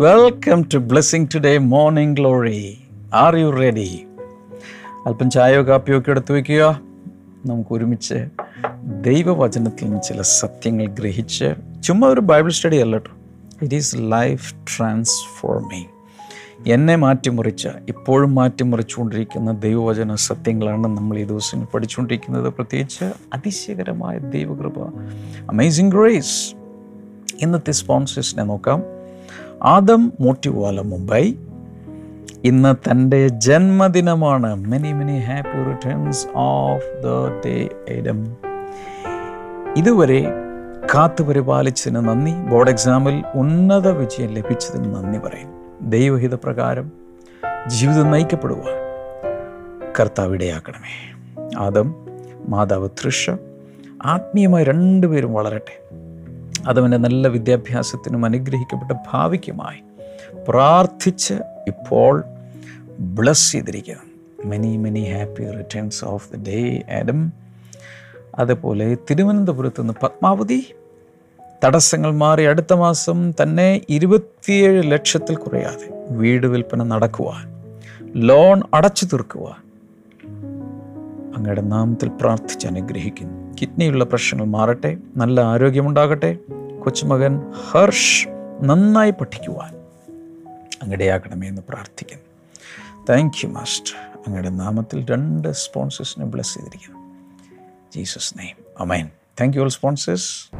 Welcome to blessing today morning glory are you ready അല്പം ചായയോ കാപ്പിയോ ഒക്കെ എടുത്തു വയ്ക്കുക. നമുക്ക് ഒരുമിച്ച് ദൈവവചനത്തിൽ നിന്ന് ചില സത്യങ്ങൾ ഗ്രഹിച്ച് ചുമ്മാ ഒരു ബൈബിൾ സ്റ്റഡി അല്ല കേട്ടോ. ഇറ്റ് ഈസ് ലൈഫ് ട്രാൻസ്ഫോർമിങ് എന്നെ മാറ്റിമറിച്ച ഇപ്പോഴും മാറ്റിമറിച്ചുകൊണ്ടിരിക്കുന്ന ദൈവവചന സത്യങ്ങളാണ് നമ്മൾ ഈ ദിവസങ്ങൾ പഠിച്ചുകൊണ്ടിരിക്കുന്നത്. പ്രത്യേകിച്ച് അതിശയകരമായ ദൈവകൃപ. അമേസിംഗ് ഗ്രേസ് ഇന്നത്തെ സ്പോൺസേഴ്സിനെ നോക്കാം. ആദം മോട്ടിവാല മുംബൈ. ഇന്ന് തന്റെ ജന്മദിനമാണ്. Many many happy returns of the day Adam ഇതുവരെ കാത്തു പരിപാലിച്ചതിന് നന്ദി. ബോർഡ് എക്സാമിൽ ഉന്നത വിജയം ലഭിച്ചതിന് നന്ദി പറയും. ദൈവഹിത പ്രകാരം ജീവിതം നയിക്കപ്പെടുവാൻ കർത്താവ് ഇടയാക്കണമേ ആദം മാതാവ് തൃഷ ആത്മീയമായി രണ്ടുപേരും വളരട്ടെ. അതവന്റെ നല്ല വിദ്യാഭ്യാസത്തിനും അനുഗ്രഹിക്കപ്പെട്ട ഭാവിക്കുമായി പ്രാർത്ഥിച്ച് ഇപ്പോൾ ബ്ലസ് ചെയ്തിരിക്കുക many many happy returns of the day Adam അതുപോലെ തിരുവനന്തപുരത്ത് നിന്ന് പത്മാവതി. തടസ്സങ്ങൾ മാറി അടുത്ത മാസം തന്നെ ഇരുപത്തിയേഴ് ലക്ഷത്തിൽ കുറയാതെ വീട് വിൽപ്പന നടക്കുവാൻ ലോൺ അടച്ചു തീർക്കുവാൻ അങ്ങയുടെ നാമത്തിൽ പ്രാർത്ഥിച്ച് അനുഗ്രഹിക്കുന്നു. കിഡ്നിയുള്ള പ്രശ്നങ്ങൾ മാറട്ടെ നല്ല ആരോഗ്യമുണ്ടാകട്ടെ. കൊച്ചുമകൻ ഹർഷ് നന്നായി പഠിക്കുവാൻ അങ്ങടെയാകണമേ എന്ന് പ്രാർത്ഥിക്കുന്നു. താങ്ക് യു മാസ്റ്റർ അങ്ങയുടെ നാമത്തിൽ രണ്ട് സ്പോൺസേഴ്സിനെ ബ്ലസ് ചെയ്തിരിക്കുന്നു. Jesus name amen thank you all sponsors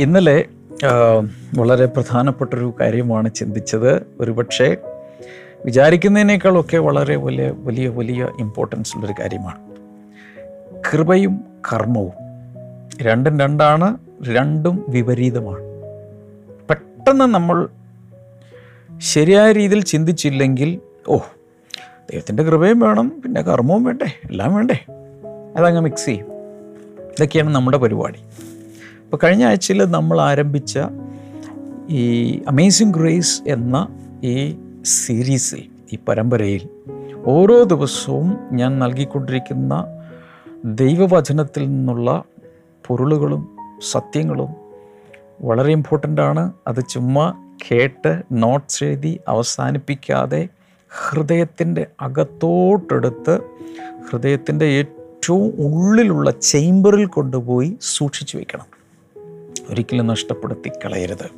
ഇന്നലെ വളരെ പ്രധാനപ്പെട്ടൊരു കാര്യമാണ് ചിന്തിച്ചത്. ഒരുപക്ഷെ വിചാരിക്കുന്നതിനേക്കാളൊക്കെ വളരെ വലിയ വലിയ വലിയ ഇമ്പോർട്ടൻസ് ഉള്ളൊരു കാര്യമാണ്. കൃപയും കർമ്മവും രണ്ടും രണ്ടാണ് രണ്ടും വിപരീതമാണ്. പെട്ടെന്ന് നമ്മൾ ശരിയായ രീതിയിൽ ചിന്തിച്ചില്ലെങ്കിൽ ഓ ദൈവത്തിന്റെ കൃപയും വേണം പിന്നെ കർമ്മവും വേണ്ടേ എല്ലാം വേണ്ടേ? അതങ്ങ് മിക്സ് ചെയ്യും. ഇതൊക്കെയാണ് നമ്മുടെ പരിപാടി. അപ്പോൾ കഴിഞ്ഞ ആഴ്ചയിൽ നമ്മൾ ആരംഭിച്ച ഈ അമേസിങ് ഗ്രേസ് എന്ന ഈ സീരീസിൽ ഈ പരമ്പരയിൽ ഓരോ ദിവസവും ഞാൻ നൽകിക്കൊണ്ടിരിക്കുന്ന ദൈവവചനത്തിൽ നിന്നുള്ള പൊരുളുകളും സത്യങ്ങളും വളരെ ഇമ്പോർട്ടന്റ് ആണ്. അത് ചുമ്മാ കേട്ട് നോട്ട്സ് എഴുതി അവസാനിപ്പിക്കാതെ ഹൃദയത്തിന്റെ അകത്തോട്ടെടുത്ത് ഹൃദയത്തിന്റെ ഏറ്റവും ഉള്ളിലുള്ള ചേംബറിൽ കൊണ്ടുപോയി സൂക്ഷിച്ചു വയ്ക്കണം ഒരിക്കലും നഷ്ടപ്പെടുത്തി കളയരുത്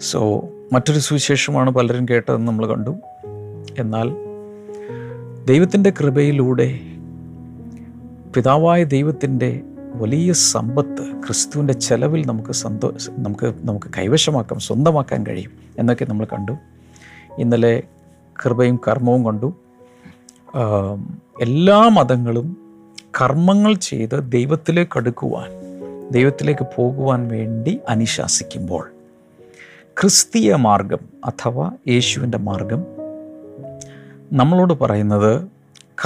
സോ മറ്റൊരു സുവിശേഷമാണ് പലരും കേട്ടതെന്ന് നമ്മൾ കണ്ടു. എന്നാൽ ദൈവത്തിന്റെ കൃപയിലൂടെ പിതാവായ ദൈവത്തിന്റെ വലിയ സമ്പത്ത് ക്രിസ്തുവിന്റെ ചെലവിൽ നമുക്ക് സന്തോ നമുക്ക് നമുക്ക് കൈവശമാക്കാം സ്വന്തമാക്കാൻ കഴിയും എന്നൊക്കെ നമ്മൾ കണ്ടു. ഇന്നലെ കൃപയും കർമ്മവും കണ്ടു. എല്ലാ മതങ്ങളും കർമ്മങ്ങൾ ചെയ്ത് ദൈവത്തിലേക്ക് അടുക്കുവാൻ ദൈവത്തിലേക്ക് പോകുവാൻ വേണ്ടി അനുശാസിക്കുമ്പോൾ ക്രിസ്തീയ മാർഗം അഥവാ യേശുവിന്റെ മാർഗം നമ്മളോട് പറയുന്നത്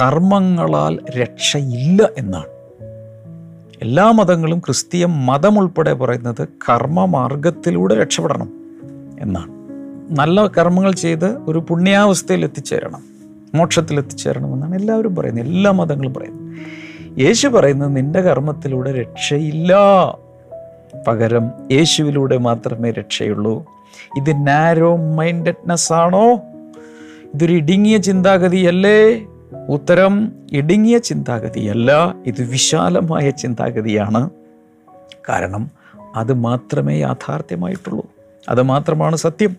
കർമ്മങ്ങളാൽ രക്ഷയില്ല എന്നാണ്. എല്ലാ മതങ്ങളും ക്രിസ്തീയ മതം ഉൾപ്പെടെ പറയുന്നത് കർമ്മമാർഗത്തിലൂടെ രക്ഷപ്പെടണം എന്നാണ്. നല്ല കർമ്മങ്ങൾ ചെയ്ത് ഒരു പുണ്യാവസ്ഥയിൽ എത്തിച്ചേരണം മോക്ഷത്തിൽ എത്തിച്ചേരണമെന്നാണ് എല്ലാവരും പറയുന്നത് എല്ലാ മതങ്ങളും പറയുന്നത്. യേശു പറയുന്നത് നിന്റെ കർമ്മത്തിലൂടെ രക്ഷയില്ല. പകരം യേശുവിലൂടെ മാത്രമേ രക്ഷയുള്ളൂ. ഇത് നാരോ മൈൻഡഡ്നെസ് ആണോ? ഇതൊരു ഇടുങ്ങിയ ചിന്താഗതിയല്ലേ? ഉത്തരം ഇടുങ്ങിയ ചിന്താഗതിയല്ല. ഇത് വിശാലമായ ചിന്താഗതിയാണ്. കാരണം അത് മാത്രമേ യാഥാർത്ഥ്യമായിട്ടുള്ളൂ. അത് മാത്രമാണ് സത്യം.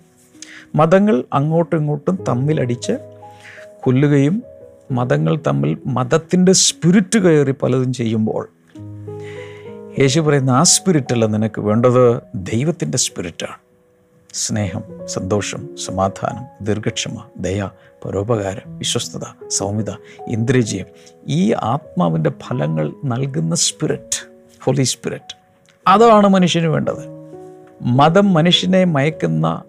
മതങ്ങൾ അങ്ങോട്ടും ഇങ്ങോട്ടും തമ്മിലടിച്ച് കൊല്ലുകയും മതങ്ങൾ തമ്മിൽ മതത്തിന്റെ സ്പിരിറ്റ് കയറി പലതും ചെയ്യുമ്പോൾ യേശു പറയുന്ന ആ സ്പിരിറ്റല്ല നിനക്ക് വേണ്ടത്. ദൈവത്തിന്റെ സ്പിരിറ്റാണ് സ്നേഹം സന്തോഷം സമാധാനം ദീർഘക്ഷമ ദയ പരോപകാരം വിശ്വസ്തത സൗമ്യത ഇന്ദ്രിയജയം ഈ ആത്മാവിന്റെ ഫലങ്ങൾ നൽകുന്ന സ്പിരിറ്റ് ഹോളി സ്പിരിറ്റ് അതാണ് മനുഷ്യന് വേണ്ടത്. മതം മനുഷ്യനെ മയക്കുന്ന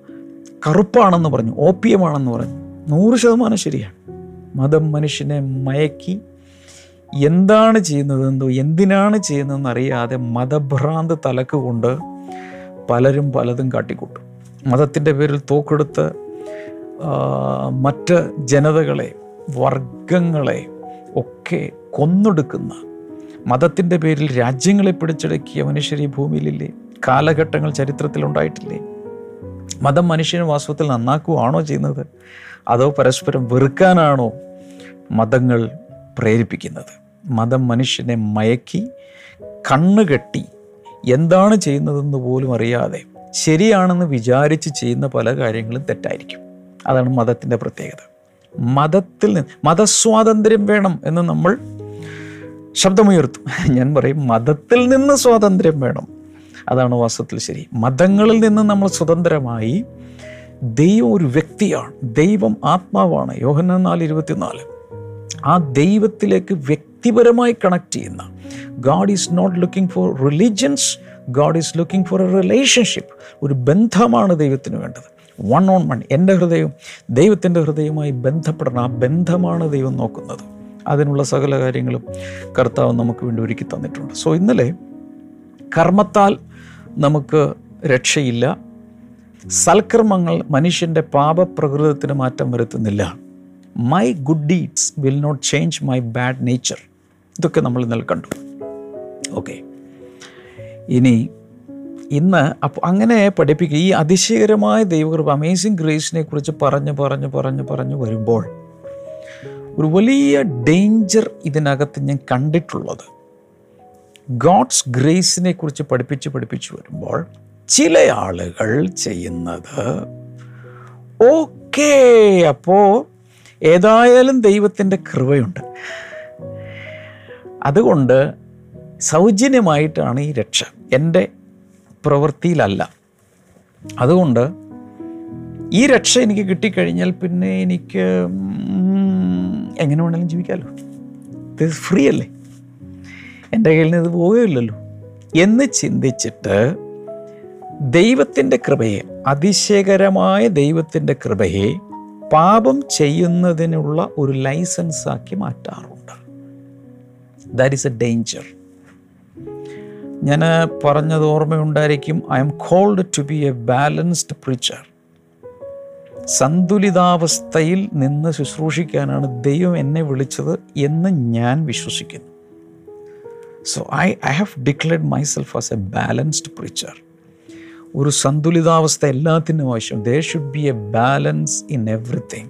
കറുപ്പാണെന്ന് പറഞ്ഞു ഓപ്പിയമാണെന്ന് പറഞ്ഞു. നൂറ് ശതമാനം ശരിയാണ്. മതം മനുഷ്യനെ മയക്കി എന്താണ് ചെയ്യുന്നതെന്നോ എന്തിനാണ് ചെയ്യുന്നതെന്ന് അറിയാതെ മതഭ്രാന്ത് തലക്ക് കൊണ്ട് പലരും പലതും കാട്ടിക്കൂട്ടും. മതത്തിന്റെ പേരിൽ തോക്കെടുത്ത് മറ്റ് ജനതകളെ വർഗങ്ങളെ ഒക്കെ കൊന്നൊടുക്കുന്ന മതത്തിന്റെ പേരിൽ രാജ്യങ്ങളെ പിടിച്ചടക്കിയ മനുഷ്യർ ഈ ഭൂമിയിലില്ലേ? കാലഘട്ടങ്ങൾ ചരിത്രത്തിലുണ്ടായിട്ടില്ലേ മതം മനുഷ്യന് വാസ്തവത്തിൽ നന്നാക്കുകയാണോ ചെയ്യുന്നത്? അതോ പരസ്പരം വെറുക്കാനാണോ മതങ്ങൾ പ്രേരിപ്പിക്കുന്നത്. മതം മനുഷ്യനെ മയക്കി കണ്ണുകെട്ടി എന്താണ് ചെയ്യുന്നതെന്ന് പോലും അറിയാതെ ശരിയാണെന്ന് വിചാരിച്ച് ചെയ്യുന്ന പല കാര്യങ്ങളും തെറ്റായിരിക്കും. അതാണ് മതത്തിന്റെ പ്രത്യേകത. മതത്തിൽ നിന്ന് മതസ്വാതന്ത്ര്യം വേണം എന്ന് നമ്മൾ ശബ്ദമുയർത്തും. ഞാൻ പറയും മതത്തിൽ നിന്ന് സ്വാതന്ത്ര്യം വേണം. അതാണ് വാസ്തവത്തിൽ ശരി. മതങ്ങളിൽ നിന്ന് നമ്മൾ സ്വതന്ത്രമായി ദൈവം ഒരു വ്യക്തിയാണ്. ദൈവം ആത്മാവാണ്. യോഹന നാല് ഇരുപത്തിനാല്. ആ ദൈവത്തിലേക്ക് വ്യക്തിപരമായി കണക്ട് ചെയ്യുന്ന. God is not looking for religions God is looking for a relationship ഒരു ബന്ധമാണ് ദൈവത്തിന് വേണ്ടത്. വൺ ഓൺ വൺ എന്റെ ഹൃദയം ദൈവത്തിന്റെ ഹൃദയവുമായി ബന്ധപ്പെടണം. ആ ബന്ധമാണ് ദൈവം നോക്കുന്നത്. അതിനുള്ള സകല കാര്യങ്ങളും കർത്താവ് നമുക്ക് വേണ്ടി ഒരുക്കി തന്നിട്ടുണ്ട്. സോ ഇന്നലെ കർമ്മത്താൽ നമുക്ക് രക്ഷയില്ല. സൽക്കർമ്മങ്ങൾ മനുഷ്യന്റെ പാപപ്രകൃതത്തിന് മാറ്റം വരുത്തുന്നില്ല. My good deeds will not change my bad nature ഇതൊക്കെ നമ്മൾ ഇന്നലെ കണ്ടു. ഓക്കെ ഇനി ഇന്ന് അപ്പോൾ അങ്ങനെ പഠിപ്പിക്കുക. ഈ അതിശയകരമായ ദൈവകൃപ അമേസിങ് ഗ്രേസിനെ കുറിച്ച് പറഞ്ഞ് പറഞ്ഞ് പറഞ്ഞ് പറഞ്ഞ് വരുമ്പോൾ ഒരു വലിയ ഡേഞ്ചർ ഇതിനകത്ത് ഞാൻ കണ്ടിട്ടുള്ളത്. ഗോഡ്സ് ഗ്രേസിനെ കുറിച്ച് പഠിപ്പിച്ച് പഠിപ്പിച്ച് വരുമ്പോൾ ചില ആളുകൾ ചെയ്യുന്നത് ഓക്കേ അപ്പോൾ ഏതായാലും ദൈവത്തിന്റെ കൃപയുണ്ട്. അതുകൊണ്ട് സൗജന്യമായിട്ടാണ് ഈ രക്ഷ. എന്റെ പ്രവൃത്തിയിലല്ല. അതുകൊണ്ട് ഈ രക്ഷ എനിക്ക് കിട്ടിക്കഴിഞ്ഞാൽ പിന്നെ എനിക്ക് എങ്ങനെ വേണമെങ്കിലും ജീവിക്കാമല്ലോ ഇത് ഫ്രീ അല്ലേ എന്റെ കയ്യിൽ നിന്ന് ഇത് പോവുകയില്ലല്ലോ. എന്ന് ചിന്തിച്ചിട്ട് ദൈവത്തിന്റെ കൃപയെ അതിശയകരമായ ദൈവത്തിന്റെ കൃപയെ പാപം ചെയ്യുന്നതിനുള്ള ഒരു ലൈസൻസ് ആക്കി മാറ്റാറുണ്ട്. ദാറ്റ് ഈസ് എ ഡേഞ്ചർ ഞാൻ പറഞ്ഞത് ഓർമ്മയുണ്ടായിരിക്കും. I am called to be a balanced preacher സന്തുലിതാവസ്ഥയിൽ നിന്ന് ശുശ്രൂഷിക്കാനാണ് ദൈവം എന്നെ വിളിച്ചത് എന്ന് ഞാൻ വിശ്വസിക്കുന്നു. So I I have declared myself as a balanced preacher ഒരു സന്തുലിതാവസ്ഥ എല്ലാത്തിനും ആവശ്യം. They should be a balance in everything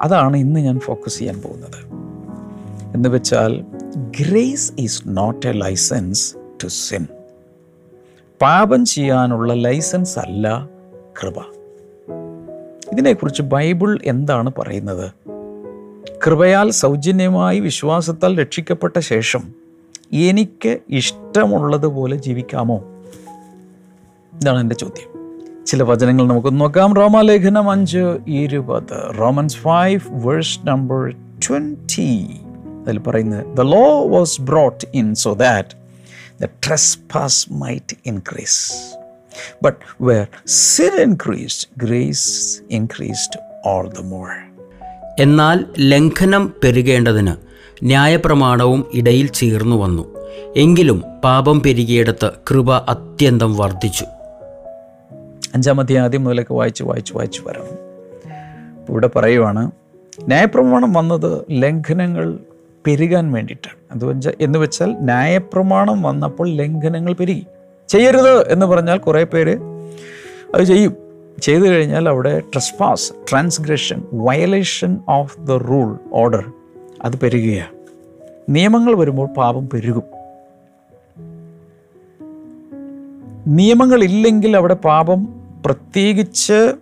അതാണ് ഇന്ന് ഞാൻ ഫോക്കസ് ചെയ്യാൻ പോകുന്നത്. എന്ന് വെച്ചാൽ grace is not a licence to sin പാപം ചെയ്യാനുള്ള ലൈസൻസ് അല്ല കൃപ. ഇതിനെക്കുറിച്ച് ബൈബിൾ എന്താണ് പറയുന്നത്? കൃപയാൽ സൗജന്യമായി വിശ്വാസത്താൽ രക്ഷിക്കപ്പെട്ട ശേഷം എനിക്ക് ഇഷ്ടമുള്ളതുപോലെ ജീവിക്കാമോ? ഇതാണ് എന്റെ ചോദ്യം. ചില വചനങ്ങൾ നമുക്ക് നോക്കാം. റോമാലേഖനം അഞ്ച് ഇരുപത്. Romans five verse number twenty. അതിൽ പറയുന്നത് the law was brought in so that the trespass might increase but where sin increase grace increased all the more എന്നാൽ ലംഘനം പെരുകേണ്ടതിന് ന്യായപ്രമാണവും ഇടയിൽ ചേർന്നു വന്നു. എങ്കിലും പാപം പെരുകിയിടത്ത് കൃപ അത്യന്തം വർദ്ധിച്ചു. അഞ്ചാമത്തെ ആദ്യം മുതലൊക്കെ വായിച്ച് വായിച്ച് വായിച്ച് വരണം. ഇവിടെ പറയുവാണ് ന്യായപ്രമാണം വന്നത് ലംഘനങ്ങൾ പെരുകാൻ വേണ്ടിയിട്ടാണ്. അത് എന്ന് വെച്ചാൽ ന്യായപ്രമാണം വന്നപ്പോൾ ലംഘനങ്ങൾ പെരുകി. ചെയ്യരുത് എന്ന് പറഞ്ഞാൽ കുറേ പേര് അത് ചെയ്യും. ചെയ്തു കഴിഞ്ഞാൽ അവിടെ trespass transgression violation of the rule order അത് പെരുകുകയാണ്. നിയമങ്ങൾ വരുമ്പോൾ പാപം പെരുകും. നിയമങ്ങളില്ലെങ്കിൽ അവിടെ പാപം പ്രത്യേകിച്ച്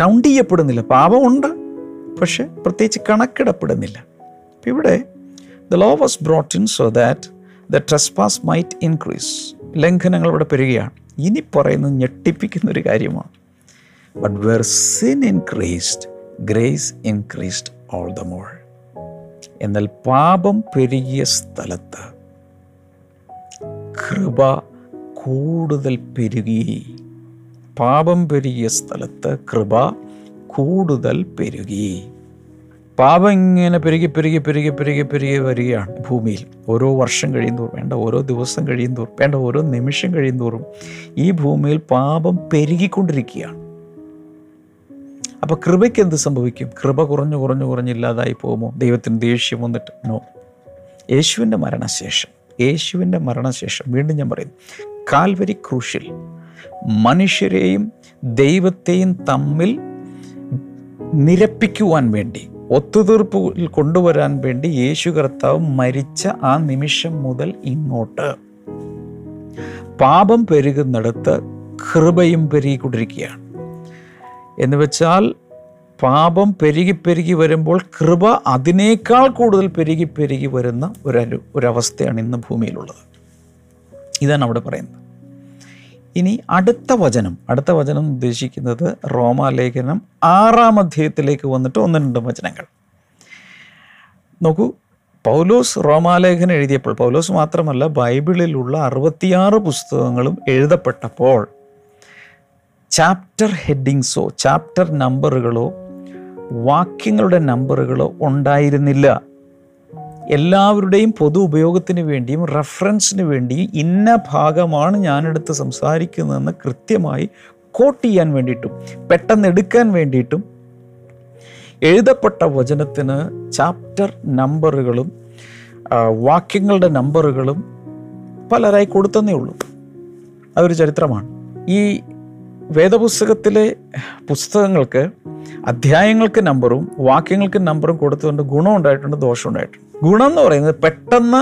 കൗണ്ട് ചെയ്യപ്പെടുന്നില്ല. പാപമുണ്ട് പക്ഷെ പ്രത്യേകിച്ച് കണക്കിടപ്പെടുന്നില്ല. അപ്പം ഇവിടെ the law was brought in so that the trespass might increase ലംഘനങ്ങൾ ഇവിടെ പെരുകയാണ്. ഇനി പറയുന്നത് ഞെട്ടിപ്പിക്കുന്ന ഒരു കാര്യമാണ്. But where sin increased grace increased all the more എന്നാൽ പാപം പെരുകിയ സ്ഥലത്ത് കൃപ കൂടുതൽ പെരുകി. പാപം പെരുകിയ സ്ഥലത്ത് കൃപ കൂടുതൽ പെരുകി. പാപം ഇങ്ങനെ പെരുകി പെരുകി പെരുകി പെരുകി പെരുകി വരികയാണ് ഭൂമിയിൽ. ഓരോ വർഷം കഴിയുന്തോറും വേണ്ട ഓരോ ദിവസം കഴിയുന്തോറും വേണ്ട ഓരോ നിമിഷം കഴിയുന്തോറും ഈ ഭൂമിയിൽ പാപം പെരുകിക്കൊണ്ടിരിക്കുകയാണ്. അപ്പോൾ കൃപയ്ക്ക് എന്ത് സംഭവിക്കും? കൃപ കുറഞ്ഞു കുറഞ്ഞു കുറഞ്ഞില്ലാതായി പോകുമോ? ദൈവത്തിന് ദേഷ്യം വന്നിട്ട്? നോ. യേശുവിന്റെ മരണശേഷം യേശുവിന്റെ മരണശേഷം വീണ്ടും ഞാൻ പറയുന്നു. കാൽവരി ക്രൂശിൽ മനുഷ്യരെയും ദൈവത്തെയും തമ്മിൽ നിരപ്പിക്കുവാൻ വേണ്ടി ഒത്തുതീർപ്പിൽ കൊണ്ടുവരാൻ വേണ്ടി യേശു കർത്താവ് മരിച്ച ആ നിമിഷം മുതൽ ഇങ്ങോട്ട് പാപം പെരുകുന്നിടത്ത് കൃപയും പെരുകിക്കൊണ്ടിരിക്കുകയാണ്. എന്ന് വെച്ചാൽ പാപം പെരുകി പെരുകി വരുമ്പോൾ കൃപ അതിനേക്കാൾ കൂടുതൽ പെരുകി പെരുകി വരുന്ന ഒരു ഒരവസ്ഥയാണ് ഇന്ന് ഭൂമിയിലുള്ളത്. ഇതാണ് അവിടെ പറയുന്നത്. ഇനി അടുത്ത വചനം അടുത്ത വചനം ഉദ്ദേശിക്കുന്നത് റോമാലേഖനം ആറാം അധ്യായത്തിലേക്ക് വന്നിട്ട് ഒന്ന് രണ്ട് വചനങ്ങൾ. നോക്കൂ പൗലോസ് റോമാലേഖനം എഴുതിയപ്പോൾ പൗലോസ് മാത്രമല്ല ബൈബിളിലുള്ള അറുപത്തിയാറ് പുസ്തകങ്ങളും എഴുതപ്പെട്ടപ്പോൾ ചാപ്റ്റർ ഹെഡിങ്സോ ചാപ്റ്റർ നമ്പറുകളോ വാക്യങ്ങളുടെ നമ്പറുകളോ ഉണ്ടായിരുന്നില്ല. എല്ലാവരുടെയും പൊതു ഉപയോഗത്തിന് വേണ്ടിയും റെഫറൻസിന് വേണ്ടിയും ഇന്ന ഭാഗമാണ് ഞാനെടുത്ത് സംസാരിക്കുന്നതെന്ന് കൃത്യമായി കോട്ട് ചെയ്യാൻ വേണ്ടിയിട്ടും പെട്ടെന്ന് എടുക്കാൻ വേണ്ടിയിട്ടും എഴുതപ്പെട്ട വചനത്തിന് ചാപ്റ്റർ നമ്പറുകളും വാക്യങ്ങളുടെ നമ്പറുകളും പലരായി കൊടുത്തന്നേ ഉള്ളൂ. അതൊരു ചരിത്രമാണ്. ഈ വേദപുസ്തകത്തിലെ പുസ്തകങ്ങൾക്ക് അധ്യായങ്ങൾക്ക് നമ്പറും വാക്യങ്ങൾക്ക് നമ്പറും കൊടുത്തുകൊണ്ട് ഗുണം ഉണ്ടായിട്ടുണ്ട് ദോഷം ഉണ്ടായിട്ടുണ്ട്. ഗുണം എന്ന് പറയുന്നത് പെട്ടെന്ന്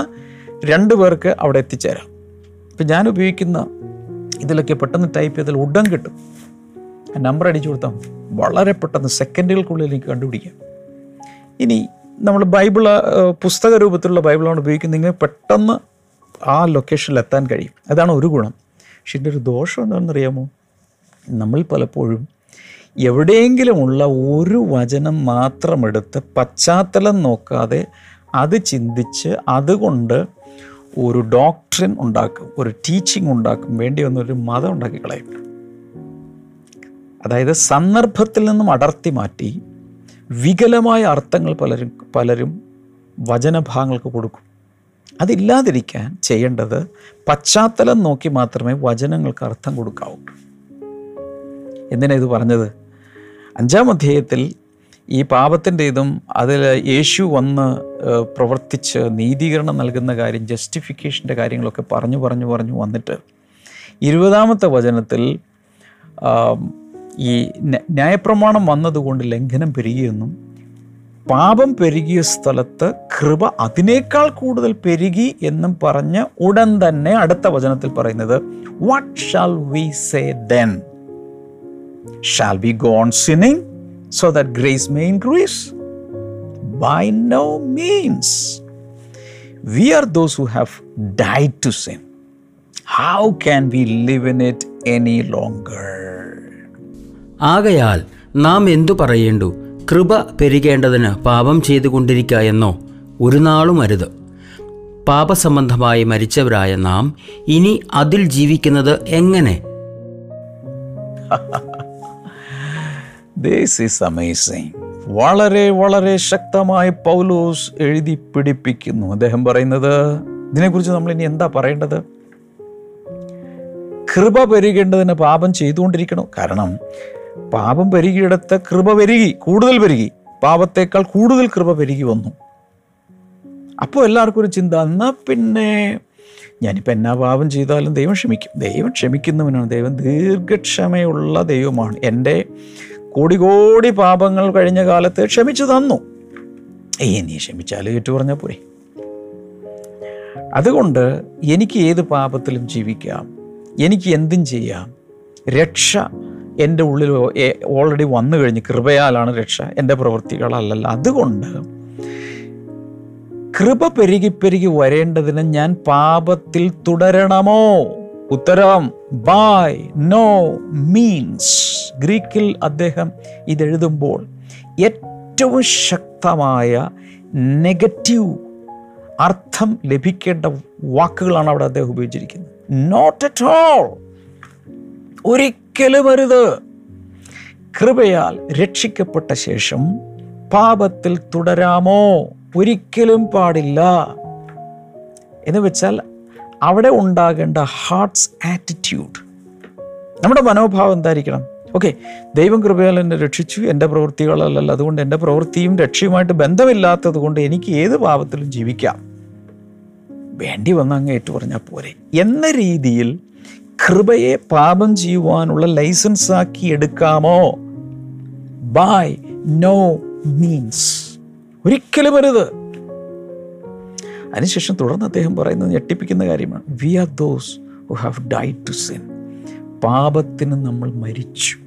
രണ്ടു പേർക്ക് അവിടെ എത്തിച്ചേരാം. ഇപ്പം ഞാൻ ഉപയോഗിക്കുന്ന ഇതിലൊക്കെ പെട്ടെന്ന് ടൈപ്പ് ചെയ്താൽ ഉടൻ കിട്ടും. നമ്പർ അടിച്ചു കൊടുത്താൽ വളരെ പെട്ടെന്ന് സെക്കൻഡുകൾക്കുള്ളിൽ എനിക്ക് കണ്ടുപിടിക്കാം. ഇനി നമ്മൾ ബൈബിൾ പുസ്തക രൂപത്തിലുള്ള ബൈബിളാണ് ഉപയോഗിക്കുന്നതെങ്കിൽ പെട്ടെന്ന് ആ ലൊക്കേഷനിൽ എത്താൻ കഴിയും. അതാണ് ഒരു ഗുണം. പക്ഷെ ഇതിന്റെ ഒരു ദോഷം എന്താണെന്നറിയാമോ? നമ്മൾ പലപ്പോഴും എവിടെയെങ്കിലുമുള്ള ഒരു വചനം മാത്രമെടുത്ത് പശ്ചാത്തലം നോക്കാതെ അത് ചിന്തിച്ച് അതുകൊണ്ട് ഒരു ഡോക്ട്രിൻ ഉണ്ടാക്കും ഒരു ടീച്ചിങ് ഉണ്ടാക്കും വേണ്ടി വന്നൊരു മതം ഉണ്ടാക്കി കളയും. അതായത് സന്ദർഭത്തിൽ നിന്നും അടർത്തി മാറ്റി വികലമായ അർത്ഥങ്ങൾ പലരും പലരും വചനഭാഗങ്ങൾക്ക് കൊടുക്കും. അതില്ലാതിരിക്കാൻ ചെയ്യേണ്ടത് പശ്ചാത്തലം നോക്കി മാത്രമേ വചനങ്ങൾക്ക് അർത്ഥം കൊടുക്കാവൂ. എന്തിനാ ഇത് പറഞ്ഞത്? അഞ്ചാം അധ്യായത്തിൽ ഈ പാപത്തിന്റെ ഇതും അതിൽ യേശു വന്ന് പ്രവർത്തിച്ച് നീതീകരണം നൽകുന്ന കാര്യം ജസ്റ്റിഫിക്കേഷന്റെ കാര്യങ്ങളൊക്കെ പറഞ്ഞു പറഞ്ഞു പറഞ്ഞു വന്നിട്ട് ഇരുപതാമത്തെ വചനത്തിൽ ഈ ന്യായപ്രമാണം വന്നതുകൊണ്ട് ലംഘനം പെരുകിയെന്നും പാപം പെരുകിയ സ്ഥലത്ത് കൃപ അതിനേക്കാൾ കൂടുതൽ പെരുകി എന്നും പറഞ്ഞ് ഉടൻ തന്നെ അടുത്ത വചനത്തിൽ പറയുന്നത് what shall we say then shall we go on sinning so that grace may increase? By no means. We are those who have died to sin. How can we live in it any longer? ആകയാൽ നാം എന്തു പറയേണ്ടു കൃപ പെരുകേണ്ടതിന് പാപം ചെയ്തുകൊണ്ടിരിക്കുക എന്നോ ഒരു നാളും അരുത് പാപസംബന്ധമായി മരിച്ചവരായ നാം ഇനി അതിൽ ജീവിക്കുന്നത് എങ്ങനെ ദിസ് ഈസ് അമേസിങ് വളരെ വളരെ ശക്തമായി പൗലോസ് എഴുതി പിടിപ്പിക്കുന്നു. അദ്ദേഹം പറയുന്നത് ഇതിനെക്കുറിച്ച് നമ്മൾ ഇനി എന്താ പറയേണ്ടത്? കൃപ പെരുകേണ്ടതിന് പാപം ചെയ്തുകൊണ്ടിരിക്കണം. കാരണം പാപം പെരുകിയിടത്ത് കൃപ പെരുകി കൂടുതൽ പെരുകി. പാപത്തേക്കാൾ കൂടുതൽ കൃപ പെരുകി വന്നു. അപ്പോൾ എല്ലാവർക്കും ഒരു ചിന്ത എന്നാൽ പിന്നെ? ഞാനിപ്പോൾ എന്നാ പാപം ചെയ്താലും ദൈവം ക്ഷമിക്കും. ദൈവം ക്ഷമിക്കുന്നവനാണ്. ദൈവം ദീർഘക്ഷമയുള്ള ദൈവമാണ്. എന്റെ കോടി കോടി പാപങ്ങൾ കഴിഞ്ഞ കാലത്ത് ക്ഷമിച്ചു തന്നു. ഏയ് നീ ക്ഷമിച്ചാൽ ഏറ്റു പറഞ്ഞാൽ പോരെ. അതുകൊണ്ട് എനിക്ക് ഏത് പാപത്തിലും ജീവിക്കാം. എനിക്ക് എന്തും ചെയ്യാം. രക്ഷ എന്റെ ഉള്ളിൽ ഓൾറെഡി വന്നു കഴിഞ്ഞ് കൃപയാലാണ് രക്ഷ എന്റെ പ്രവൃത്തികളല്ലല്ല. അതുകൊണ്ട് കൃപ പെരുകി പെരുകി വരേണ്ടതിന് ഞാൻ പാപത്തിൽ തുടരണമോ? ഉത്തരം ബൈ നോ മീൻസ് ഗ്രീക്കിൽ അദ്ദേഹം ഇതെഴുതുമ്പോൾ ഏറ്റവും ശക്തമായ നെഗറ്റീവ് അർത്ഥം ലഭിക്കേണ്ട വാക്കുകളാണ് അവിടെ അദ്ദേഹം ഉപയോഗിച്ചിരിക്കുന്നത്. നോട്ട് അറ്റ് ഓൾ ഒരിക്കലും അരുത്. കൃപയാൽ രക്ഷിക്കപ്പെട്ട ശേഷം പാപത്തിൽ തുടരാമോ? ഒരിക്കലും പാടില്ല. എന്ന് വെച്ചാൽ അവിടെ ഉണ്ടാകേണ്ട ഹാർട്ട്സ് ആറ്റിറ്റ്യൂഡ് നമ്മുടെ മനോഭാവം എന്തായിരിക്കണം? ഓക്കെ ദൈവം കൃപയാൽ എന്നെ രക്ഷിച്ചു എന്റെ പ്രവൃത്തികളല്ലല്ല. അതുകൊണ്ട് എന്റെ പ്രവൃത്തിയും രക്ഷയുമായിട്ട് ബന്ധമില്ലാത്തത് കൊണ്ട് എനിക്ക് ഏത് പാപത്തിലും ജീവിക്കാം. വേണ്ടി വന്ന അങ്ങ് ഏറ്റു പറഞ്ഞാൽ പോരെ. എന്ന രീതിയിൽ കൃപയെ പാപം ചെയ്യുവാനുള്ള ലൈസൻസ് ആക്കി എടുക്കാമോ? ബൈ നോ മീൻസ് ഒരിക്കലും അരുത്. അതിനുശേഷം തുടർന്ന് അദ്ദേഹം പറയുന്നത് ഞെട്ടിപ്പിക്കുന്ന കാര്യമാണ്. We are those who have died to sin പാപത്തിന് നമ്മൾ മരിച്ചു.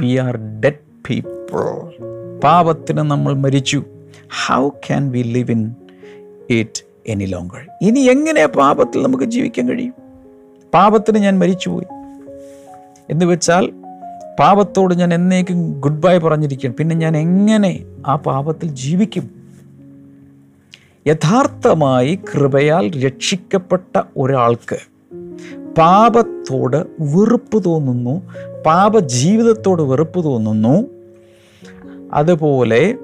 വി ആർ ഡെഡ് പീപ്പിൾ പാപത്തിന് നമ്മൾ മരിച്ചു. How can we live in it any longer ഇനി എങ്ങനെ പാപത്തിൽ നമുക്ക് ജീവിക്കാൻ കഴിയും? പാപത്തിന് ഞാൻ മരിച്ചുപോയി. എന്ന് വെച്ചാൽ പാപത്തോട് ഞാൻ എന്നേക്കും ഗുഡ് ബൈ പറഞ്ഞിരിക്കുകയാണ്. പിന്നെ ഞാൻ എങ്ങനെ ആ പാപത്തിൽ ജീവിക്കും? യഥാർത്ഥമായി കൃപയാൽ രക്ഷിക്കപ്പെട്ട ഒരാൾക്ക് പാപത്തോട് വെറുപ്പ് തോന്നുന്നു പാപ ജീവിതത്തോട് വെറുപ്പ് തോന്നുന്നു. അതുപോലെ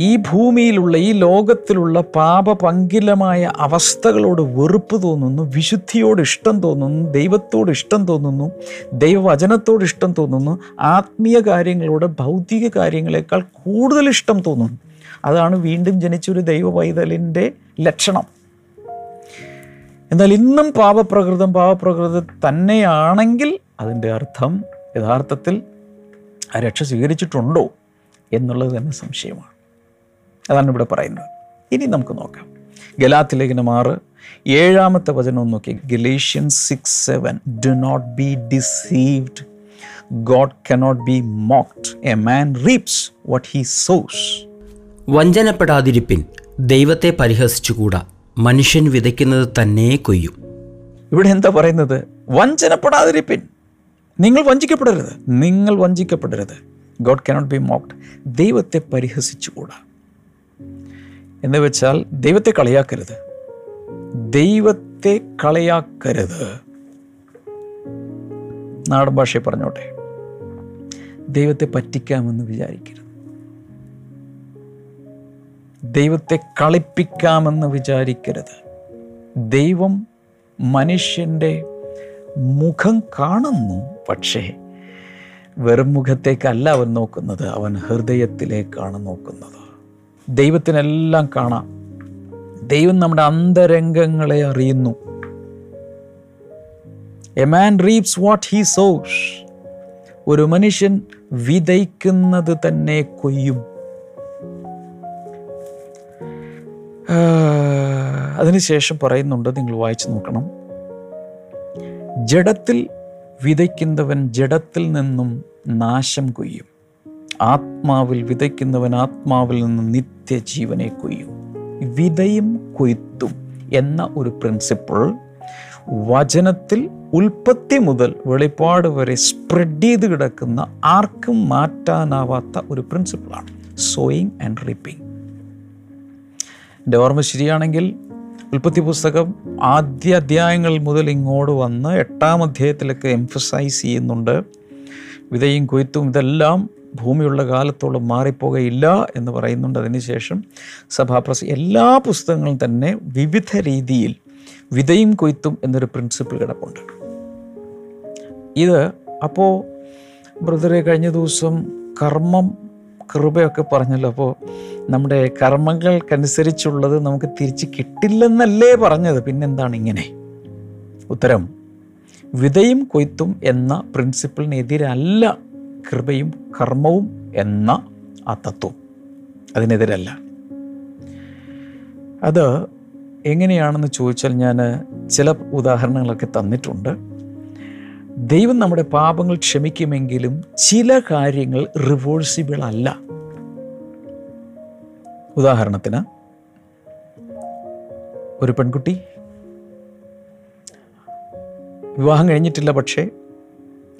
ഈ ഭൂമിയിലുള്ള ഈ ലോകത്തിലുള്ള പാപപങ്കിലമായ അവസ്ഥകളോട് വെറുപ്പ് തോന്നുന്നു വിശുദ്ധിയോട് ഇഷ്ടം തോന്നുന്നു ദൈവത്തോട് ഇഷ്ടം തോന്നുന്നു ദൈവവചനത്തോട് ഇഷ്ടം തോന്നുന്നു ആത്മീയ കാര്യങ്ങളോട് ഭൗതിക കാര്യങ്ങളെക്കാൾ കൂടുതൽ ഇഷ്ടം തോന്നുന്നു. അതാണ് വീണ്ടും ജനിച്ചൊരു ദൈവ പൈതലിന്റെ ലക്ഷണം. എന്നാൽ ഇന്നും പാപപ്രകൃതം പാപപ്രകൃതം തന്നെയാണെങ്കിൽ അതിന്റെ അർത്ഥം യഥാർത്ഥത്തിൽ ആ രക്ഷ സ്വീകരിച്ചിട്ടുണ്ടോ എന്നുള്ളത് തന്നെ സംശയമാണ്. അതാണ് ഇവിടെ പറയുന്നത്. ഇനി നമുക്ക് നോക്കാം. ഗലാത്തി ലേഖനം ആറ് ഏഴാമത്തെ വചനം നോക്കി. Galatian six seven do not be deceived God cannot be mocked a man reaps what he sows വഞ്ചനപ്പെടാതിരിപ്പിൻ ദൈവത്തെ പരിഹസിച്ചുകൂടാ. മനുഷ്യൻ വിതയ്ക്കുന്നത് തന്നെ കൊയ്യും. ഇവിടെ എന്താ പറയുന്നത്? വഞ്ചനപ്പെടാതിരിപ്പിൻ. നിങ്ങൾ വഞ്ചിക്കപ്പെടരുത്. നിങ്ങൾ വഞ്ചിക്കപ്പെടരുത്. ഗോഡ് കനോട്ട് ബി മോക്ഡ് ദൈവത്തെ പരിഹസിച്ചുകൂടാ. എന്ന് വെച്ചാൽ ദൈവത്തെ കളിയാക്കരുത്. ദൈവത്തെ കളയാക്കരുത്. നാടൻ ഭാഷയെ പറഞ്ഞോട്ടെ. ദൈവത്തെ പറ്റിക്കാമെന്ന് വിചാരിക്കരുത്. ദൈവത്തെ കളിപ്പിക്കാമെന്ന് വിചാരിക്കരുത്. ദൈവം മനുഷ്യന്റെ മുഖം കാണുന്നു പക്ഷേ വെറും മുഖത്തേക്കല്ല അവൻ നോക്കുന്നത് അവൻ ഹൃദയത്തിലേക്കാണ് നോക്കുന്നത്. ദൈവത്തിനെല്ലാം കാണാം. ദൈവം നമ്മുടെ അന്തരംഗങ്ങളെ അറിയുന്നു. A man reaps what he sows ഒരു മനുഷ്യൻ വിതയ്ക്കുന്നത് തന്നെ കൊയ്യും. അതിനുശേഷം പറയുന്നുണ്ട് നിങ്ങൾ വായിച്ചു നോക്കണം. ജഡത്തിൽ വിതയ്ക്കുന്നവൻ ജഡത്തിൽ നിന്നും നാശം കൊയ്യും. ആത്മാവിൽ വിതയ്ക്കുന്നവൻ ആത്മാവിൽ നിന്നും നിത്യജീവനെ കൊയ്യും. വിതയും കൊയ്ത്തും എന്ന ഒരു പ്രിൻസിപ്പിൾ വചനത്തിൽ ഉൽപ്പത്തി മുതൽ വെളിപ്പാട് വരെ സ്പ്രെഡ് ചെയ്ത് കിടക്കുന്ന ആർക്കും മാറ്റാനാവാത്ത ഒരു പ്രിൻസിപ്പിളാണ് സോയിങ് ആൻഡ് റിപ്പിംഗ് എന്റെ ഓർമ്മ ശരിയാണെങ്കിൽ ഉൽപ്പത്തി പുസ്തകം ആദ്യ അധ്യായങ്ങൾ മുതൽ ഇങ്ങോട്ട് വന്ന് എട്ടാം അധ്യായത്തിലൊക്കെ എംഫസൈസ് ചെയ്യുന്നുണ്ട്. വിതയും കൊയ്ത്തും ഇതെല്ലാം ഭൂമിയുള്ള കാലത്തോളം മാറിപ്പോകയില്ല എന്ന് പറയുന്നുണ്ട്. അതിനുശേഷം സഭാപ്രസ എല്ലാ പുസ്തകങ്ങളും തന്നെ വിവിധ രീതിയിൽ വിതയും കൊയ്ത്തും എന്നൊരു പ്രിൻസിപ്പിൾ കിടപ്പുണ്ട്. ഇത് അപ്പോൾ ബ്രദറെ കഴിഞ്ഞ ദിവസം കർമ്മം കൃപയൊക്കെ പറഞ്ഞല്ലോ. അപ്പോൾ നമ്മുടെ കർമ്മങ്ങൾക്കനുസരിച്ചുള്ളത് നമുക്ക് തിരിച്ച് കിട്ടില്ലെന്നല്ലേ പറഞ്ഞത്. പിന്നെന്താണ് ഇങ്ങനെ? ഉത്തരം. വിതയും കൊയ്ത്തും എന്ന പ്രിൻസിപ്പിളിനെതിരല്ല കൃപയും കർമ്മവും എന്ന ആ തത്വം. അതിനെതിരല്ല. അത് എങ്ങനെയാണെന്ന് ചോദിച്ചാൽ ഞാൻ ചില ഉദാഹരണങ്ങളൊക്കെ തന്നിട്ടുണ്ട്. ദൈവം നമ്മുടെ പാപങ്ങൾ ക്ഷമിക്കുമെങ്കിലും ചില കാര്യങ്ങൾ റിവേഴ്സിബിൾ അല്ല. ഉദാഹരണത്തിന് ഒരു പെൺകുട്ടി വിവാഹം കഴിഞ്ഞിട്ടില്ല പക്ഷേ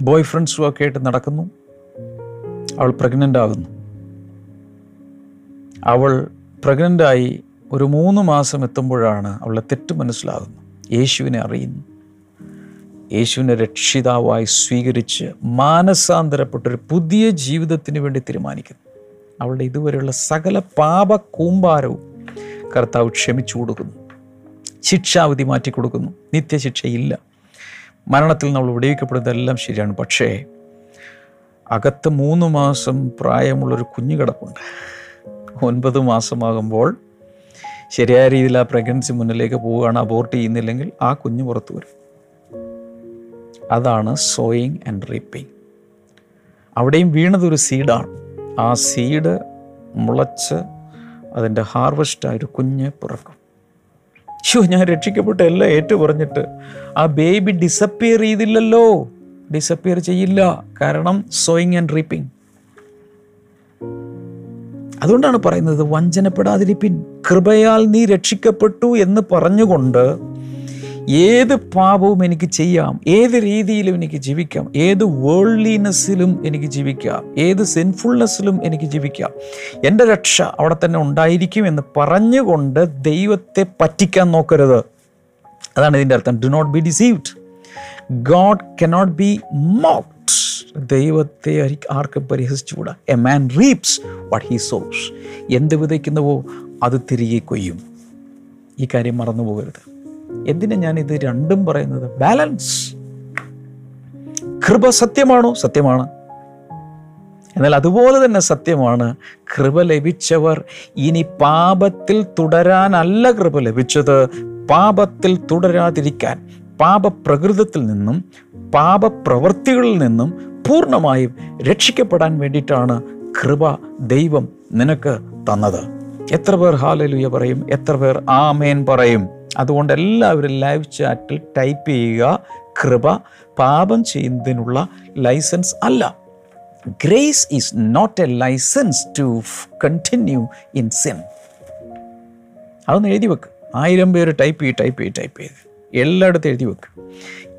ബോയ് ഫ്രണ്ട്സും ഒക്കെ ആയിട്ട് നടക്കുന്നു. അവൾ പ്രഗ്നന്റ് ആകുന്നു. അവൾ പ്രഗ്നന്റായി ഒരു മൂന്ന് മാസം എത്തുമ്പോഴാണ് അവളെ തെറ്റ് മനസ്സിലാകുന്നു യേശുവിനെ അറിയുന്നു. യേശുവിനെ രക്ഷിതാവായി സ്വീകരിച്ച് മാനസാന്തരപ്പെട്ടൊരു പുതിയ ജീവിതത്തിന് വേണ്ടി തീരുമാനിക്കുന്നു. അവളുടെ ഇതുവരെയുള്ള സകല പാപ കൂമ്പാരവും കർത്താവ് ക്ഷമിച്ചു കൊടുക്കുന്നു. ശിക്ഷാവിധി മാറ്റി കൊടുക്കുന്നു. നിത്യശിക്ഷയില്ല. മരണത്തിൽ നമ്മൾ വിടുവിക്കപ്പെടുന്നതെല്ലാം ശരിയാണ്. പക്ഷേ അകത്ത് മൂന്ന് മാസം പ്രായമുള്ളൊരു കുഞ്ഞു കിടപ്പുണ്ട്. ഒൻപത് മാസമാകുമ്പോൾ ശരിയായ രീതിയിൽ ആ പ്രഗ്നൻസി മുന്നിലേക്ക് പോവുകയാണ്. അബോർട്ട് ചെയ്യുന്നില്ലെങ്കിൽ ആ കുഞ്ഞ് പുറത്തു വരും. അതാണ് സോയിങ് ആൻഡ് റീപ്പിംഗ്. അവിടെയും വീണതൊരു സീഡാണ്. ആ സീഡ് മുളച്ച് അതിന്റെ ഹാർവസ്റ്റ് ആ ഒരു കുഞ്ഞ് പിറക്കും. ഷോ ഞാൻ രക്ഷിക്കപ്പെട്ട എല്ലാം ഏറ്റു പറഞ്ഞിട്ട് ആ ബേബി ഡിസപ്പിയർ ചെയ്തില്ലല്ലോ. ഡിസപ്പിയർ ചെയ്യില്ല. കാരണം സോയിങ് ആൻഡ് റീപ്പിംഗ്. അതുകൊണ്ടാണ് പറയുന്നത് വഞ്ചനപ്പെടാതിരിപ്പിൻ കൃപയാൽ നീ രക്ഷിക്കപ്പെട്ടു എന്ന് പറഞ്ഞുകൊണ്ട് ഏത് പാപവും എനിക്ക് ചെയ്യാം ഏത് രീതിയിലും എനിക്ക് ജീവിക്കാം ഏത് വേൾഡ്ലിനെസ്സിലും എനിക്ക് ജീവിക്കാം ഏത് സെൻഫുൾനെസ്സിലും എനിക്ക് ജീവിക്കാം. എന്റെ രക്ഷ അവിടെ തന്നെ ഉണ്ടായിരിക്കും എന്ന് പറഞ്ഞുകൊണ്ട് ദൈവത്തെ പറ്റിക്കാൻ നോക്കരുത്. അതാണ് ഇതിന്റെ അർത്ഥം. Do not be deceived God cannot be mocked ദൈവത്തെ ആർക്കും പരിഹസിച്ചുകൂടാ. A man reaps what he sows എന്ത് വിതയ്ക്കുന്നുവോ അത് തിരികെ കൊയ്യും. ഈ കാര്യം മറന്നു പോകരുത് എന്തിനാ ഞാൻ ഇത് രണ്ടും പറയുന്നത്? ബാലൻസ് കൃപ സത്യമാണോ? സത്യമാണ്. എന്നാൽ അതുപോലെ തന്നെ സത്യമാണ്. കൃപ ലഭിച്ചവർ ഇനി പാപത്തിൽ തുടരാനല്ല കൃപ ലഭിച്ചത്. പാപത്തിൽ തുടരാതിരിക്കാൻ പാപപ്രകൃതത്തിൽ നിന്നും പാപപ്രവൃത്തികളിൽ നിന്നും പൂർണമായും രക്ഷിക്കപ്പെടാൻ വേണ്ടിയിട്ടാണ് കൃപ ദൈവം നിനക്ക് തന്നത്. എത്ര പേർ ഹാലലുയ പറയും? എത്ര പേർ ആമേൻ പറയും? അതുകൊണ്ട് എല്ലാവരും ലൈവ് ചാറ്റിൽ ടൈപ്പ് ചെയ്യുക. കൃപ പാപം ചെയ്യുന്നതിനുള്ള ലൈസൻസ് അല്ല. Grace is not a licence to continue in sin അതൊന്ന് എഴുതി വെക്ക്. ആയിരം പേര് ടൈപ്പ് ചെയ്ത് ടൈപ്പ് ചെയ്ത് ടൈപ്പ് ചെയ്ത് എല്ലായിടത്തും എഴുതി വെക്ക്.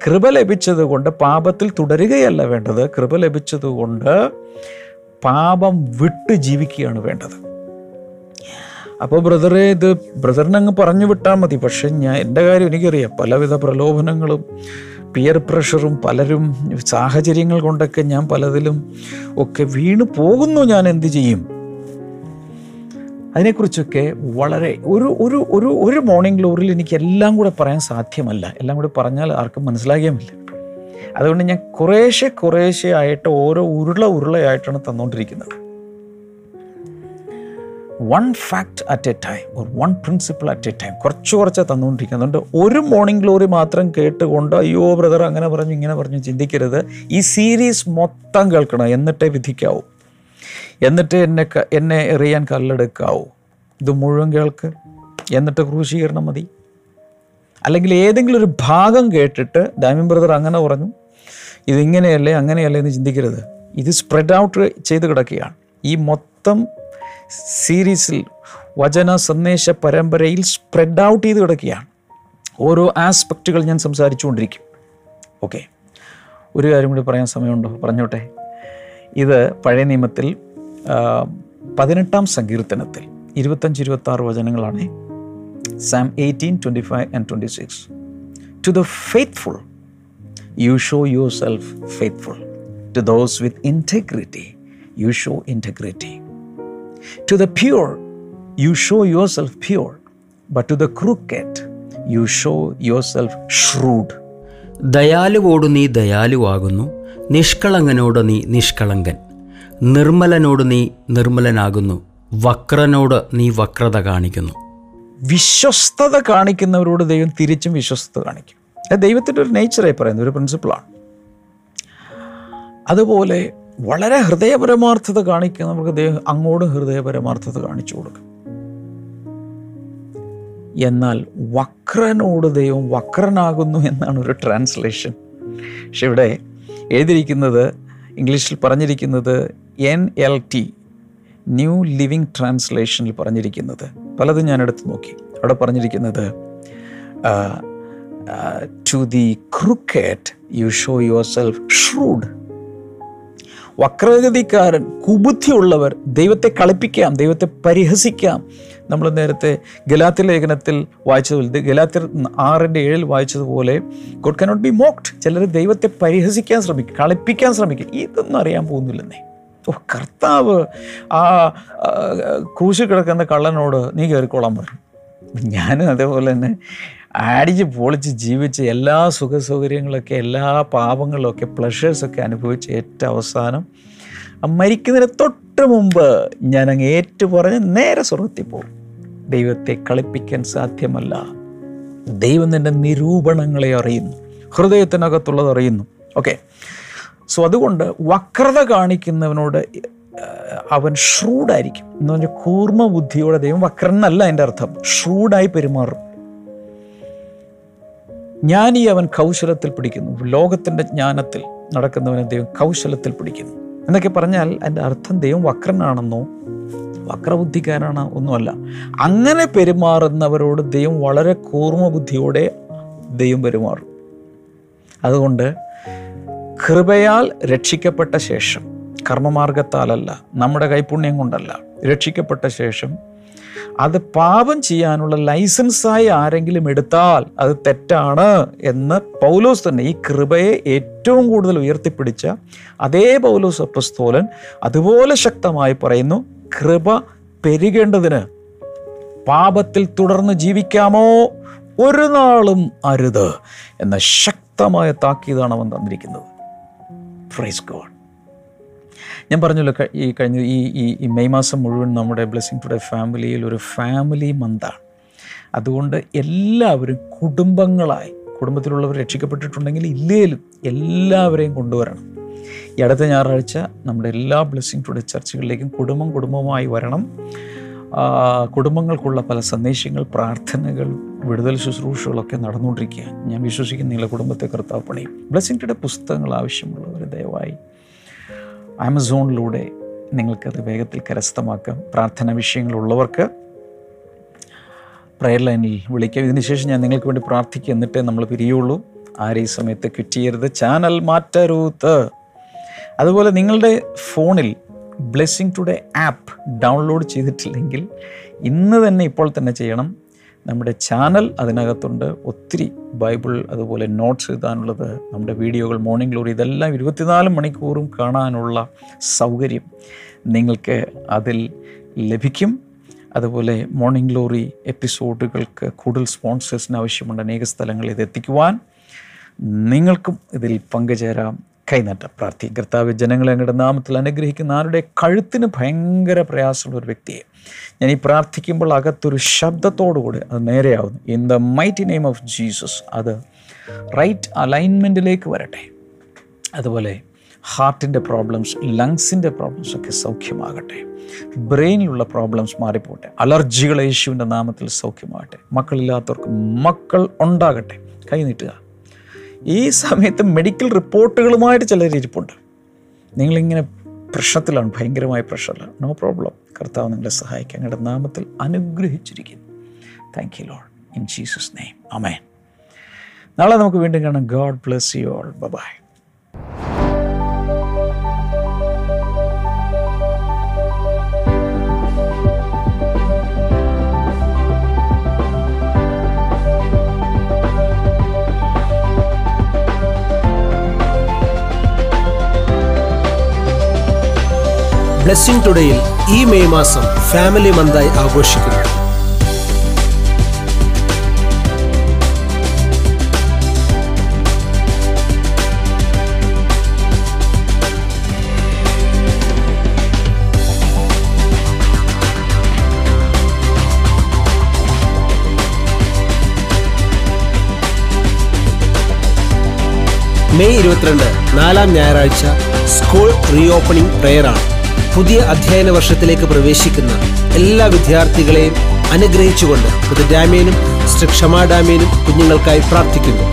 കൃപ ലഭിച്ചത് കൊണ്ട് പാപത്തിൽ തുടരുകയല്ല വേണ്ടത്. കൃപ ലഭിച്ചത് കൊണ്ട് പാപം വിട്ട് ജീവിക്കുകയാണ് വേണ്ടത്. അപ്പോൾ ബ്രദറെ ഇത് ബ്രദറിനെ അങ്ങ് പറഞ്ഞു വിട്ടാൽ മതി. പക്ഷെ ഞാൻ എന്റെ കാര്യം എനിക്കറിയാം. പലവിധ പ്രലോഭനങ്ങളും പിയർ പ്രഷറും പലരും സാഹചര്യങ്ങൾ കൊണ്ടൊക്കെ ഞാൻ പലതിലും ഒക്കെ വീണു പോകുന്നു. ഞാൻ എന്ത് ചെയ്യും? അതിനെക്കുറിച്ചൊക്കെ വളരെ ഒരു ഒരു ഒരു ഒരു മോർണിംഗ് ഗ്ലോറിയിൽ എനിക്ക് എല്ലാം കൂടെ പറയാൻ സാധ്യമല്ല. എല്ലാം കൂടെ പറഞ്ഞാൽ ആർക്കും മനസ്സിലാകുകയുമില്ല അതുകൊണ്ട് ഞാൻ കുറേശ്ശെ കുറേശ്ശെ ആയിട്ട് ഓരോ ഉരുള ഉരുളയായിട്ടാണ് തന്നുകൊണ്ടിരിക്കുന്നത് one fact at a time ഒരു one principle at a time കുറച്ച് കുറച്ച് തന്നുകൊണ്ടിരിക്കുന്നുണ്ട്. ഒരു മോർണിംഗ് ഗ്ലോറി മാത്രം കേട്ടുകൊണ്ട് അയ്യോ ബ്രദർ അങ്ങനെ പറഞ്ഞു ഇങ്ങനെ പറഞ്ഞു ചിന്തിക്കരുത്. ഈ സീരീസ് മൊത്തം കേൾക്കണം. എന്നിട്ടേ വിധിക്കാവൂ. എന്നിട്ട് എന്നെ എന്നെ എറിയാൻ കല്ലെടുക്കാവൂ. ഇത് മുഴുവൻ കേൾക്ക്. എന്നിട്ട് ക്രൂശീകരണം മതി. അല്ലെങ്കിൽ ഏതെങ്കിലും ഒരു ഭാഗം കേട്ടിട്ട് ഡാമിൻ ബ്രദർ അങ്ങനെ പറഞ്ഞു ഇതിങ്ങനെയല്ലേ അങ്ങനെയല്ലേ എന്ന് ചിന്തിക്കരുത്. ഇത് സ്പ്രെഡ് ഔട്ട് ചെയ്ത് കിടക്കുകയാണ്. ഈ മൊത്തം സീരീസിൽ വചന സന്ദേശ പരമ്പരയിൽ സ്പ്രെഡ് ഔട്ട് ചെയ്ത് കിടക്കുകയാണ്. ഓരോ ആസ്പെക്റ്റുകൾ ഞാൻ സംസാരിച്ചുകൊണ്ടിരിക്കും. ഓക്കെ ഒരു കാര്യം കൂടി പറയാൻ സമയമുണ്ടോ? പറഞ്ഞോട്ടെ. ഇത് പഴയ നിയമത്തിൽ പതിനെട്ടാം സങ്കീർത്തനത്തിൽ ഇരുപത്തഞ്ച് ഇരുപത്തി ആറ് വചനങ്ങളാണ് Psalm eighteen twenty five and twenty six to the faithful you show your self faithful to those with integrity you show integrity to the pure, your self pure but to the crooked you show your self shrewd ദയാലുവോട് നീ ദയാലുവാകുന്നു നിഷ്കളങ്കനോട് നീ നിഷ്കളങ്കൻ. നിർമ്മലനോട് നീ നിർമ്മലനാകുന്നു വക്രനോട് നീ വക്രത കാണിക്കുന്നു. വിശ്വസ്തത കാണിക്കുന്നവരോട് ദൈവം തിരിച്ചും വിശ്വസ്തത കാണിക്കും. ദൈവത്തിന്റെ ഒരു നേച്ചറായി പറയുന്ന ഒരു പ്രിൻസിപ്പിളാണ് അതുപോലെ വളരെ ഹൃദയപരമാർത്ഥത കാണിക്കുക നമുക്ക് അദ്ദേഹം അങ്ങോട്ടും ഹൃദയപരമാർത്ഥത കാണിച്ചു കൊടുക്കും. എന്നാൽ വക്രനോട് ദൈവം വക്രനാകുന്നു എന്നാണ് ഒരു ട്രാൻസ്ലേഷൻ പക്ഷെ ഇവിടെ എഴുതിയിരിക്കുന്നത് ഇംഗ്ലീഷിൽ പറഞ്ഞിരിക്കുന്നത് N L T new living ട്രാൻസ്ലേഷനിൽ പറഞ്ഞിരിക്കുന്നത്. പലതും ഞാൻ എടുത്ത് നോക്കി. അവിടെ പറഞ്ഞിരിക്കുന്നത് to the crooked you show your self shrewd വക്രഗതിക്കാരൻ കുബുദ്ധിയുള്ളവർ ദൈവത്തെ കളിപ്പിക്കാം ദൈവത്തെ പരിഹസിക്കാം. നമ്മൾ നേരത്തെ ഗലാത്തി ലേഖനത്തിൽ വായിച്ചതുപോലെ ഗലാത്തിർ ആറിന്റെ ഏഴിൽ വായിച്ചതുപോലെ ഗോഡ് കനോട്ട് ബി മോക്ഡ് ചിലർ ദൈവത്തെ പരിഹസിക്കാൻ ശ്രമിക്കും കളിപ്പിക്കാൻ ശ്രമിക്കും. ഇതൊന്നും അറിയാൻ പോകുന്നില്ലെന്നേ. ഓ കർത്താവ് ആ ആ, ക്രൂശിൽ കിടക്കുന്ന കള്ളനോട് നീ കയറിക്കോളാൻ പറഞ്ഞു ഞാനും അതേപോലെ തന്നെ അടിച്ച് പൊളിച്ച് ജീവിച്ച് എല്ലാ സുഖ സൗകര്യങ്ങളൊക്കെ എല്ലാ പാപങ്ങളൊക്കെ പ്ലഷേഴ്സൊക്കെ അനുഭവിച്ച് ഏറ്റവും അവസാനം മരിക്കുന്നതിന് തൊട്ട് മുമ്പ് ഞാൻ അങ്ങ് ഏറ്റു പറഞ്ഞ് നേരെ സ്വർഗത്തിൽ പോകും. ദൈവത്തെ കളിപ്പിക്കാൻ സാധ്യമല്ല. ദൈവം നിന്റെ നിരൂപണങ്ങളെ അറിയുന്നു. ഹൃദയത്തിനകത്തുള്ളത് അറിയുന്നു. ഓക്കെ. സോ അതുകൊണ്ട് വക്രത കാണിക്കുന്നവനോട് അവൻ ഷ്രൂഡായിരിക്കും എന്ന് പറഞ്ഞാൽ കൂർമ്മ ബുദ്ധിയോടെ ദൈവം വക്രനല്ല എന്റെ അർത്ഥം. ഷ്രൂഡായി പെരുമാറും. ജ്ഞാനി അവൻ കൗശലത്തിൽ പിടിക്കുന്നു. ലോകത്തിന്റെ ജ്ഞാനത്തിൽ നടക്കുന്നവനെ ദൈവം കൗശലത്തിൽ പിടിക്കുന്നു. എന്നൊക്കെ പറഞ്ഞാൽ അതിന്റെ അർത്ഥം ദൈവം വക്രനാണെന്നോ വക്രബുദ്ധിക്കാരാണ് ഒന്നുമല്ല. അങ്ങനെ പെരുമാറുന്നവരോട് ദൈവം വളരെ കൂർമ്മ ബുദ്ധിയോടെ ദൈവം പെരുമാറും. അതുകൊണ്ട് കൃപയാൽ രക്ഷിക്കപ്പെട്ട ശേഷം കർമ്മമാർഗത്താലല്ല നമ്മുടെ കൈപുണ്യം കൊണ്ടല്ല രക്ഷിക്കപ്പെട്ട ശേഷം അത് പാപം ചെയ്യാനുള്ള ലൈസൻസായി ആരെങ്കിലും എടുത്താൽ അത് തെറ്റാണ് എന്ന് പൗലോസ് തന്നെ ഈ കൃപയെ ഏറ്റവും കൂടുതൽ ഉയർത്തിപ്പിടിച്ച അതേ പൗലോസ് അപ്പസ്തോലൻ അതുപോലെ ശക്തമായി പറയുന്നു കൃപ പെരുകേണ്ടതിന് പാപത്തിൽ തുടർന്ന് ജീവിക്കാമോ? ഒരു നാളും അരുത് എന്ന ശക്തമായ താക്കീതാണ് അവൻ തന്നിരിക്കുന്നത്. ഫ്രൈസ് ഗോഡ് ഞാൻ പറഞ്ഞല്ലോ ഈ കഴിഞ്ഞ ഈ ഈ മെയ് മാസം മുഴുവൻ നമ്മുടെ ബ്ലെസ്സിങ് ടുഡേ ഫാമിലിയിൽ ഒരു ഫാമിലി മന്താണ്. അതുകൊണ്ട് എല്ലാവരും കുടുംബങ്ങളായി കുടുംബത്തിലുള്ളവർ രക്ഷിക്കപ്പെട്ടിട്ടുണ്ടെങ്കിൽ ഇല്ലേലും എല്ലാവരെയും കൊണ്ടുവരണം. ഈ അടുത്ത ഞായറാഴ്ച നമ്മുടെ എല്ലാ ബ്ലെസ്സിങ് ടുഡേ ചർച്ചകളിലേക്കും കുടുംബം കുടുംബമായി വരണം. കുടുംബങ്ങൾക്കുള്ള പല സന്ദേശങ്ങൾ പ്രാർത്ഥനകൾ വിടുതൽ ശുശ്രൂഷകളൊക്കെ നടന്നുകൊണ്ടിരിക്കുക ഞാൻ വിശ്വസിക്കുന്ന നിങ്ങളുടെ കുടുംബത്തെ കർത്താവ് പണിയും. ബ്ലെസ്സിങ് ടുഡേ പുസ്തകങ്ങൾ ആവശ്യമുള്ളവർ ദയവായി ആമസോണിലൂടെ നിങ്ങൾക്കത് വേഗത്തിൽ കരസ്ഥമാക്കാം. പ്രാർത്ഥന വിഷയങ്ങളുള്ളവർക്ക് പ്രയർ ലൈനിൽ വിളിക്കാം. ഇതിനുശേഷം ഞാൻ നിങ്ങൾക്ക് വേണ്ടി പ്രാർത്ഥിക്കുക എന്നിട്ടേ നമ്മൾ പിരിയുള്ളൂ. ആരെ ഈ സമയത്ത് ക്വിറ്റ് ചെയ്യരുത്. ചാനൽ മാറ്റരുത്. അതുപോലെ നിങ്ങളുടെ ഫോണിൽ ബ്ലെസ്സിങ് ടുഡേ ആപ്പ് ഡൗൺലോഡ് ചെയ്തിട്ടില്ലെങ്കിൽ ഇന്ന് തന്നെ ഇപ്പോൾ തന്നെ ചെയ്യണം. നമ്മുടെ ചാനൽ അതിനകത്തുണ്ട്. ഒത്തിരി ബൈബിൾ അതുപോലെ നോട്ട്സ് എഴുതാനുള്ളത് നമ്മുടെ വീഡിയോകൾ മോർണിംഗ് ഗ്ലോറി ഇതെല്ലാം ഇരുപത്തിനാല് മണിക്കൂറും കാണാനുള്ള സൗകര്യം നിങ്ങൾക്ക് അതിൽ ലഭിക്കും. അതുപോലെ മോർണിംഗ് ഗ്ലോറി എപ്പിസോഡുകൾക്ക് കൂടുതൽ സ്പോൺസേഴ്സിന് ആവശ്യമുണ്ട്. അനേക സ്ഥലങ്ങളിൽ ഇത് എത്തിക്കുവാൻ. നിങ്ങൾക്കും ഇതിൽ പങ്കുചേരാം. കൈനട്ട പ്രാർത്ഥി. കർത്താവ് ജനങ്ങളെ അങ്ങയുടെ നാമത്തിൽ അനുഗ്രഹിക്കുന്ന ആരുടെ കഴുത്തിന് ഭയങ്കര പ്രയാസമുള്ള ഒരു വ്യക്തിയെ. ഞാൻ ഈ പ്രാർത്ഥിക്കുമ്പോൾ അകത്തൊരു ശബ്ദത്തോടുകൂടി അത് നേരെയാവുന്നു. In the mighty name of Jesus അത് റൈറ്റ് അലൈൻമെന്റിലേക്ക് വരട്ടെ. അതുപോലെ ഹാർട്ടിന്റെ പ്രോബ്ലംസ് ലങ്സിന്റെ പ്രോബ്ലംസ് ഒക്കെ സൗഖ്യമാകട്ടെ. ബ്രെയിനിലുള്ള പ്രോബ്ലംസ് മാറിപ്പോട്ടെ. അലർജികൾ യേശുവിന്റെ നാമത്തിൽ സൗഖ്യമാകട്ടെ. മക്കളില്ലാത്തവർക്ക് മക്കൾ ഉണ്ടാകട്ടെ. കൈ നീട്ടുക ഈ സമയത്ത് മെഡിക്കൽ റിപ്പോർട്ടുകളുമായിട്ട് ചിലർ ഇരിപ്പുണ്ട്. നിങ്ങളിങ്ങനെ പ്രശ്നത്തിലാണ് ഭയങ്കരമായ പ്രഷറിലാണ് നോ പ്രോബ്ലം കർത്താവ് നിങ്ങളെ സഹായിക്കാൻ ഞങ്ങളുടെ നാമത്തിൽ അനുഗ്രഹിച്ചിരിക്കുന്നു. Thank you all in Jesus name amen നാളെ നമുക്ക് വീണ്ടും കാണാം. God bless you all bye blessing ടുഡേയിൽ ഈ മെയ് മാസം ഫാമിലി മന്തായി ആഘോഷിക്കുന്നു. മെയ് ഇരുപത്തിരണ്ട് നാലാം ഞായറാഴ്ച സ്കൂൾ റീ ഓപ്പണിംഗ് പ്രെയറാണ്. പുതിയ അധ്യയന വർഷത്തിലേക്ക് പ്രവേശിക്കുന്ന എല്ലാ വിദ്യാർത്ഥികളെയും അനുഗ്രഹിച്ചുകൊണ്ട് പുതു ശ്രീ ക്ഷമാ ഡാമേനും കുഞ്ഞുങ്ങൾക്കായി പ്രാർത്ഥിക്കുന്നു.